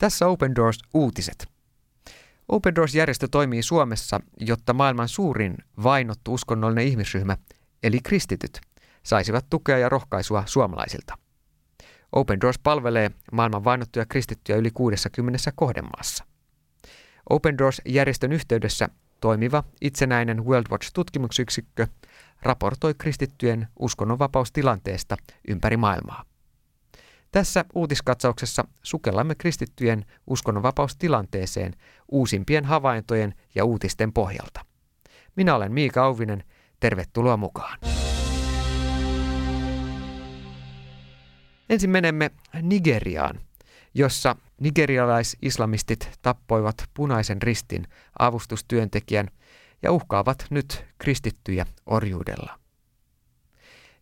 Tässä Open Doors uutiset. Open Doors-järjestö toimii Suomessa, jotta maailman suurin vainottu uskonnollinen ihmisryhmä, eli kristityt, saisivat tukea ja rohkaisua suomalaisilta. Open Doors palvelee maailman vainottuja kristittyjä yli 60 kohdemaassa. Open Doors-järjestön yhteydessä toimiva itsenäinen World Watch-tutkimusyksikkö raportoi kristittyjen uskonnonvapaustilanteesta ympäri maailmaa. Tässä uutiskatsauksessa sukellamme kristittyjen uskonnonvapaustilanteeseen uusimpien havaintojen ja uutisten pohjalta. Minä olen Miika Auvinen, tervetuloa mukaan. Ensin menemme Nigeriaan, jossa nigerialais-islamistit tappoivat punaisen ristin avustustyöntekijän ja uhkaavat nyt kristittyjä orjuudella.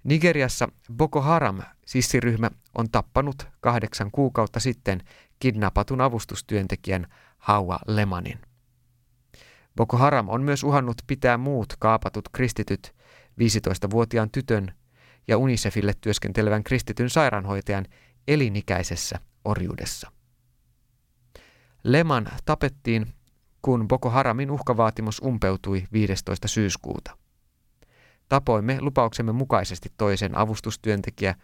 Nigeriassa Boko Haram sissiryhmä on tappanut kahdeksan kuukautta sitten kidnappatun avustustyöntekijän Haua Lemanin. Boko Haram on myös uhannut pitää muut kaapatut kristityt 15-vuotiaan tytön ja UNICEFille työskentelevän kristityn sairaanhoitajan elinikäisessä orjuudessa. Leman tapettiin, kun Boko Haramin uhkavaatimus umpeutui 15. syyskuuta. Tapoimme lupauksemme mukaisesti toisen avustustyöntekijä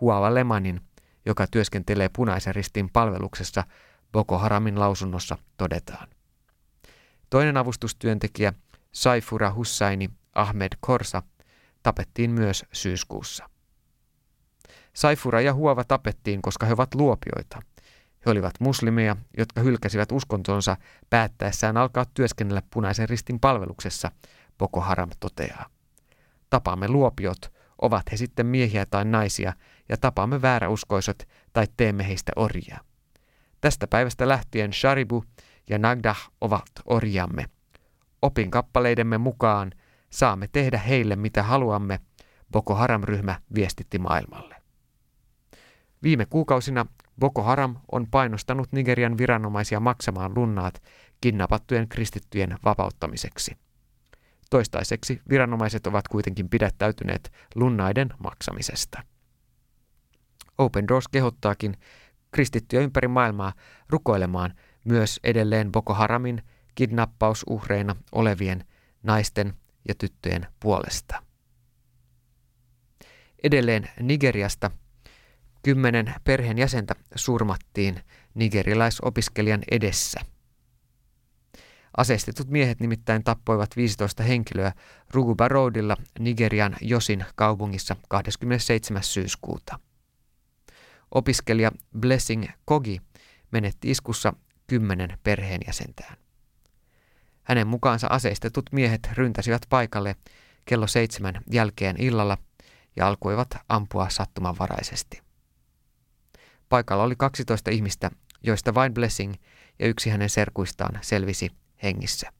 Huava Lemanin, joka työskentelee punaisen ristin palveluksessa Boko Haramin lausunnossa todetaan. Toinen avustustyöntekijä Saifura Hussaini Ahmed Korsa tapettiin myös syyskuussa. Saifura ja Huova tapettiin, koska he ovat luopioita. He olivat muslimeja, jotka hylkäsivät uskontonsa päättäessään alkaa työskennellä punaisen ristin palveluksessa, Boko Haram toteaa. Tapamme luopiot, ovat he sitten miehiä tai naisia, ja tapaamme vääräuskoiset tai teemme heistä orjia. Tästä päivästä lähtien Sharibu ja Nagdah ovat orjamme. Opin kappaleidemme mukaan saamme tehdä heille mitä haluamme, Boko Haram-ryhmä viestitti maailmalle. Viime kuukausina Boko Haram on painostanut Nigerian viranomaisia maksamaan lunnaat kidnappattujen kristittyjen vapauttamiseksi. Toistaiseksi viranomaiset ovat kuitenkin pidättäytyneet lunnaiden maksamisesta. Open Doors kehottaakin kristittyjä ympäri maailmaa rukoilemaan myös edelleen Boko Haramin kidnappausuhreina olevien naisten ja tyttöjen puolesta. Edelleen Nigeriasta kymmenen perheenjäsentä surmattiin nigerilaisopiskelijan edessä – Aseistetut miehet nimittäin tappoivat 15 henkilöä Ruguba Roadilla Nigerian Josin kaupungissa 27. syyskuuta. Opiskelija Blessing Kogi menetti iskussa kymmenen perheenjäsentään. Hänen mukaansa aseistetut miehet ryntäsivät paikalle kello seitsemän jälkeen illalla ja alkoivat ampua sattumanvaraisesti. Paikalla oli 12 ihmistä, joista vain Blessing ja yksi hänen serkuistaan selvisi hengissä.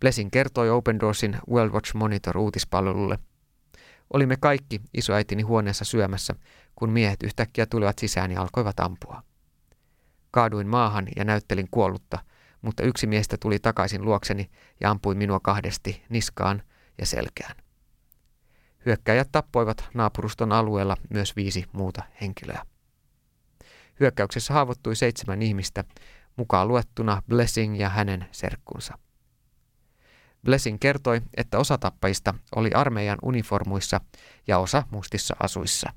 Blessing kertoi Open Doorsin World Watch Monitor uutispalvelulle. Olimme kaikki isoäitini huoneessa syömässä, kun miehet yhtäkkiä tulivat sisään ja alkoivat ampua. Kaaduin maahan ja näyttelin kuollutta, mutta yksi miestä tuli takaisin luokseni ja ampui minua kahdesti niskaan ja selkään. Hyökkäjät tappoivat naapuruston alueella myös viisi muuta henkilöä. Hyökkäyksessä haavoittui seitsemän ihmistä, mukaan luettuna Blessing ja hänen serkkunsa. Blessing kertoi, että osa tappajista oli armeijan uniformuissa ja osa mustissa asuissa.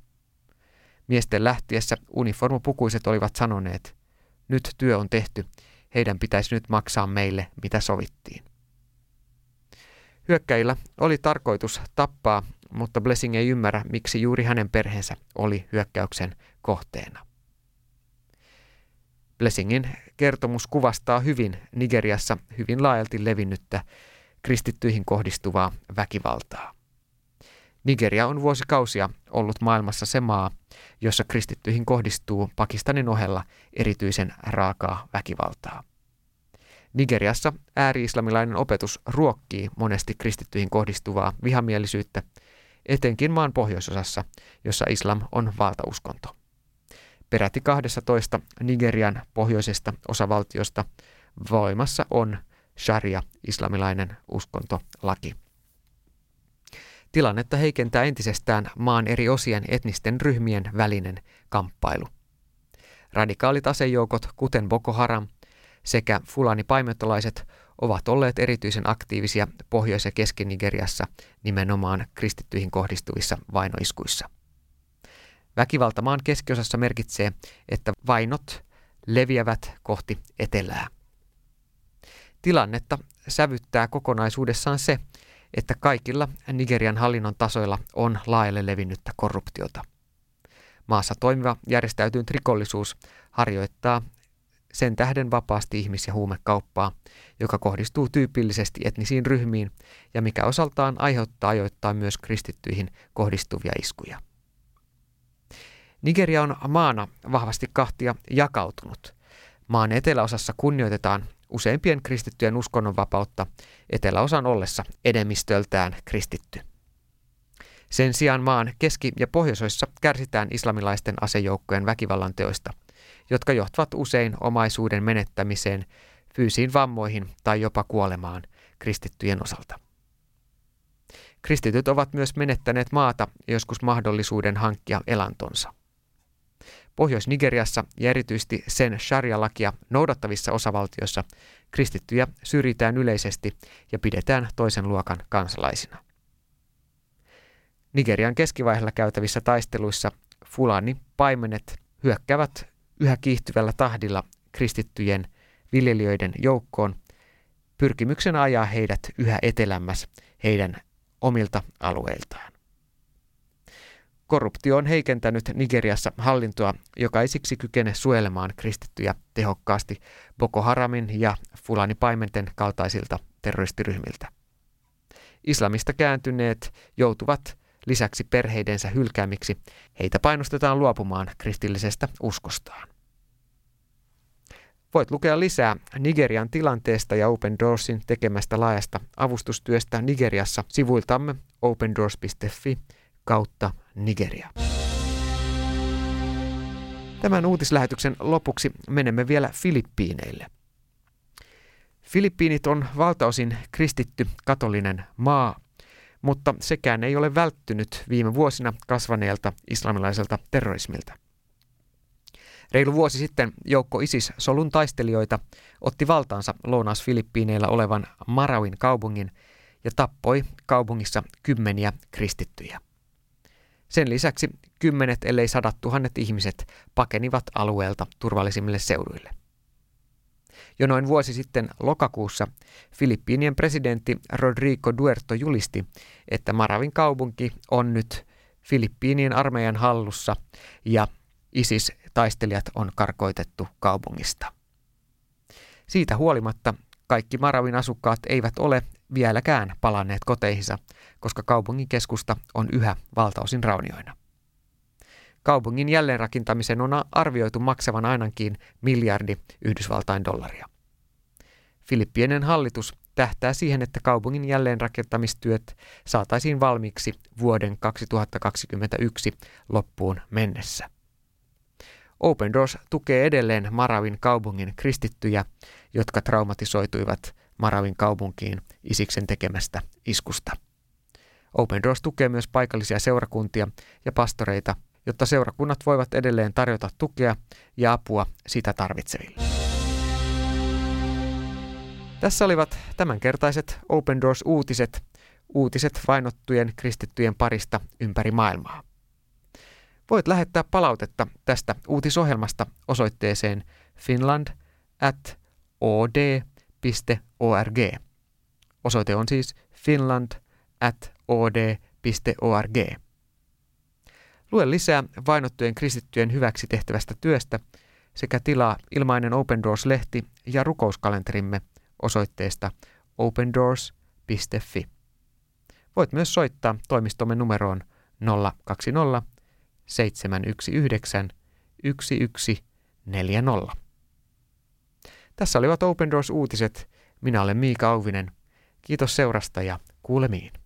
Miesten lähtiessä uniformupukuiset olivat sanoneet, nyt työ on tehty, heidän pitäisi nyt maksaa meille, mitä sovittiin. Hyökkäillä oli tarkoitus tappaa, mutta Blessing ei ymmärrä, miksi juuri hänen perheensä oli hyökkäyksen kohteena. Blessingin kertomus kuvastaa hyvin Nigeriassa hyvin laajalti levinnyttä kristittyihin kohdistuvaa väkivaltaa. Nigeria on vuosikausia ollut maailmassa se maa, jossa kristittyihin kohdistuu Pakistanin ohella erityisen raakaa väkivaltaa. Nigeriassa ääri-islamilainen opetus ruokkii monesti kristittyihin kohdistuvaa vihamielisyyttä, etenkin maan pohjoisosassa, jossa islam on valtauskonto peräti 12 Nigerian pohjoisesta osavaltiosta voimassa on sharia, islamilainen uskontolaki. Tilannetta heikentää entisestään maan eri osien etnisten ryhmien välinen kamppailu. Radikaalit asejoukot, kuten Boko Haram sekä Fulani paimentolaiset, ovat olleet erityisen aktiivisia Pohjois- ja Keski-Nigeriassa nimenomaan kristittyihin kohdistuvissa vainoiskuissa. Väkivalta maan keskiosassa merkitsee, että vainot leviävät kohti etelää. Tilannetta sävyttää kokonaisuudessaan se, että kaikilla Nigerian hallinnon tasoilla on laajalle levinnyttä korruptiota. Maassa toimiva järjestäytynyt rikollisuus harjoittaa sen tähden vapaasti ihmis- ja huumekauppaa, joka kohdistuu tyypillisesti etnisiin ryhmiin ja mikä osaltaan aiheuttaa ajoittain myös kristittyihin kohdistuvia iskuja. Nigeria on maana vahvasti kahtia jakautunut. Maan eteläosassa kunnioitetaan useimpien kristittyjen uskonnonvapautta eteläosan ollessa enemmistöltään kristitty. Sen sijaan maan keski- ja pohjoisoissa kärsitään islamilaisten asejoukkojen väkivallan teoista, jotka johtavat usein omaisuuden menettämiseen, fyysisiin vammoihin tai jopa kuolemaan kristittyjen osalta. Kristityt ovat myös menettäneet maata joskus mahdollisuuden hankkia elantonsa. Pohjois-Nigeriassa ja erityisesti sen sharia-lakia noudattavissa osavaltioissa kristittyjä syrjitään yleisesti ja pidetään toisen luokan kansalaisina. Nigerian keskivaiheella käytävissä taisteluissa Fulani paimenet hyökkävät yhä kiihtyvällä tahdilla kristittyjen viljelijöiden joukkoon pyrkimyksen ajaa heidät yhä etelämmäs heidän omilta alueiltaan. Korruptio on heikentänyt Nigeriassa hallintoa, joka ei siksi kykene suojelemaan kristittyjä tehokkaasti Boko Haramin ja Fulani paimenten kaltaisilta terroristiryhmiltä. Islamista kääntyneet joutuvat lisäksi perheidensä hylkäämiksi, heitä painostetaan luopumaan kristillisestä uskostaan. Voit lukea lisää Nigerian tilanteesta ja Open Doorsin tekemästä laajasta avustustyöstä Nigeriassa sivuiltamme opendoors.fi kautta Nigeria. Tämän uutislähetyksen lopuksi menemme vielä Filippiineille. Filippiinit on valtaosin kristitty katolinen maa, mutta sekään ei ole välttynyt viime vuosina kasvaneelta islamilaiselta terrorismilta. Reilu vuosi sitten joukko ISIS-solun taistelijoita otti valtaansa Lounas-Filippiineillä olevan Marawin kaupungin ja tappoi kaupungissa kymmeniä kristittyjä. Sen lisäksi kymmenet ellei sadat tuhannet ihmiset pakenivat alueelta turvallisimmille seuduille. Jo noin vuosi sitten lokakuussa Filippiinien presidentti Rodrigo Duerto julisti, että Maravin kaupunki on nyt Filippiinien armeijan hallussa ja ISIS-taistelijat on karkoitettu kaupungista. Siitä huolimatta kaikki Maravin asukkaat eivät ole vieläkään palanneet koteihinsa, koska kaupungin keskusta on yhä valtaosin raunioina. Kaupungin jälleenrakentamisen on arvioitu maksavan ainakin miljardi Yhdysvaltain dollaria. Filippienen hallitus tähtää siihen, että kaupungin jälleenrakentamistyöt saataisiin valmiiksi vuoden 2021 loppuun mennessä. Open Doors tukee edelleen Maravin kaupungin kristittyjä, jotka traumatisoituivat Maravin kaupunkiin Isiksen tekemästä iskusta. Open Doors tukee myös paikallisia seurakuntia ja pastoreita, jotta seurakunnat voivat edelleen tarjota tukea ja apua sitä tarvitseville. Tässä olivat tämänkertaiset Open Doors-uutiset, uutiset vainottujen kristittyjen parista ympäri maailmaa. Voit lähettää palautetta tästä uutisohjelmasta osoitteeseen finland at od.org. Osoite on siis finland at od.org. Lue lisää vainottujen kristittyjen hyväksi tehtävästä työstä sekä tilaa ilmainen Open Doors-lehti ja rukouskalenterimme osoitteesta opendoors.fi. Voit myös soittaa toimistomme numeroon 020 719 1140. Tässä olivat Open Doors uutiset. Minä olen Miika Auvinen. Kiitos seurasta ja kuulemiin.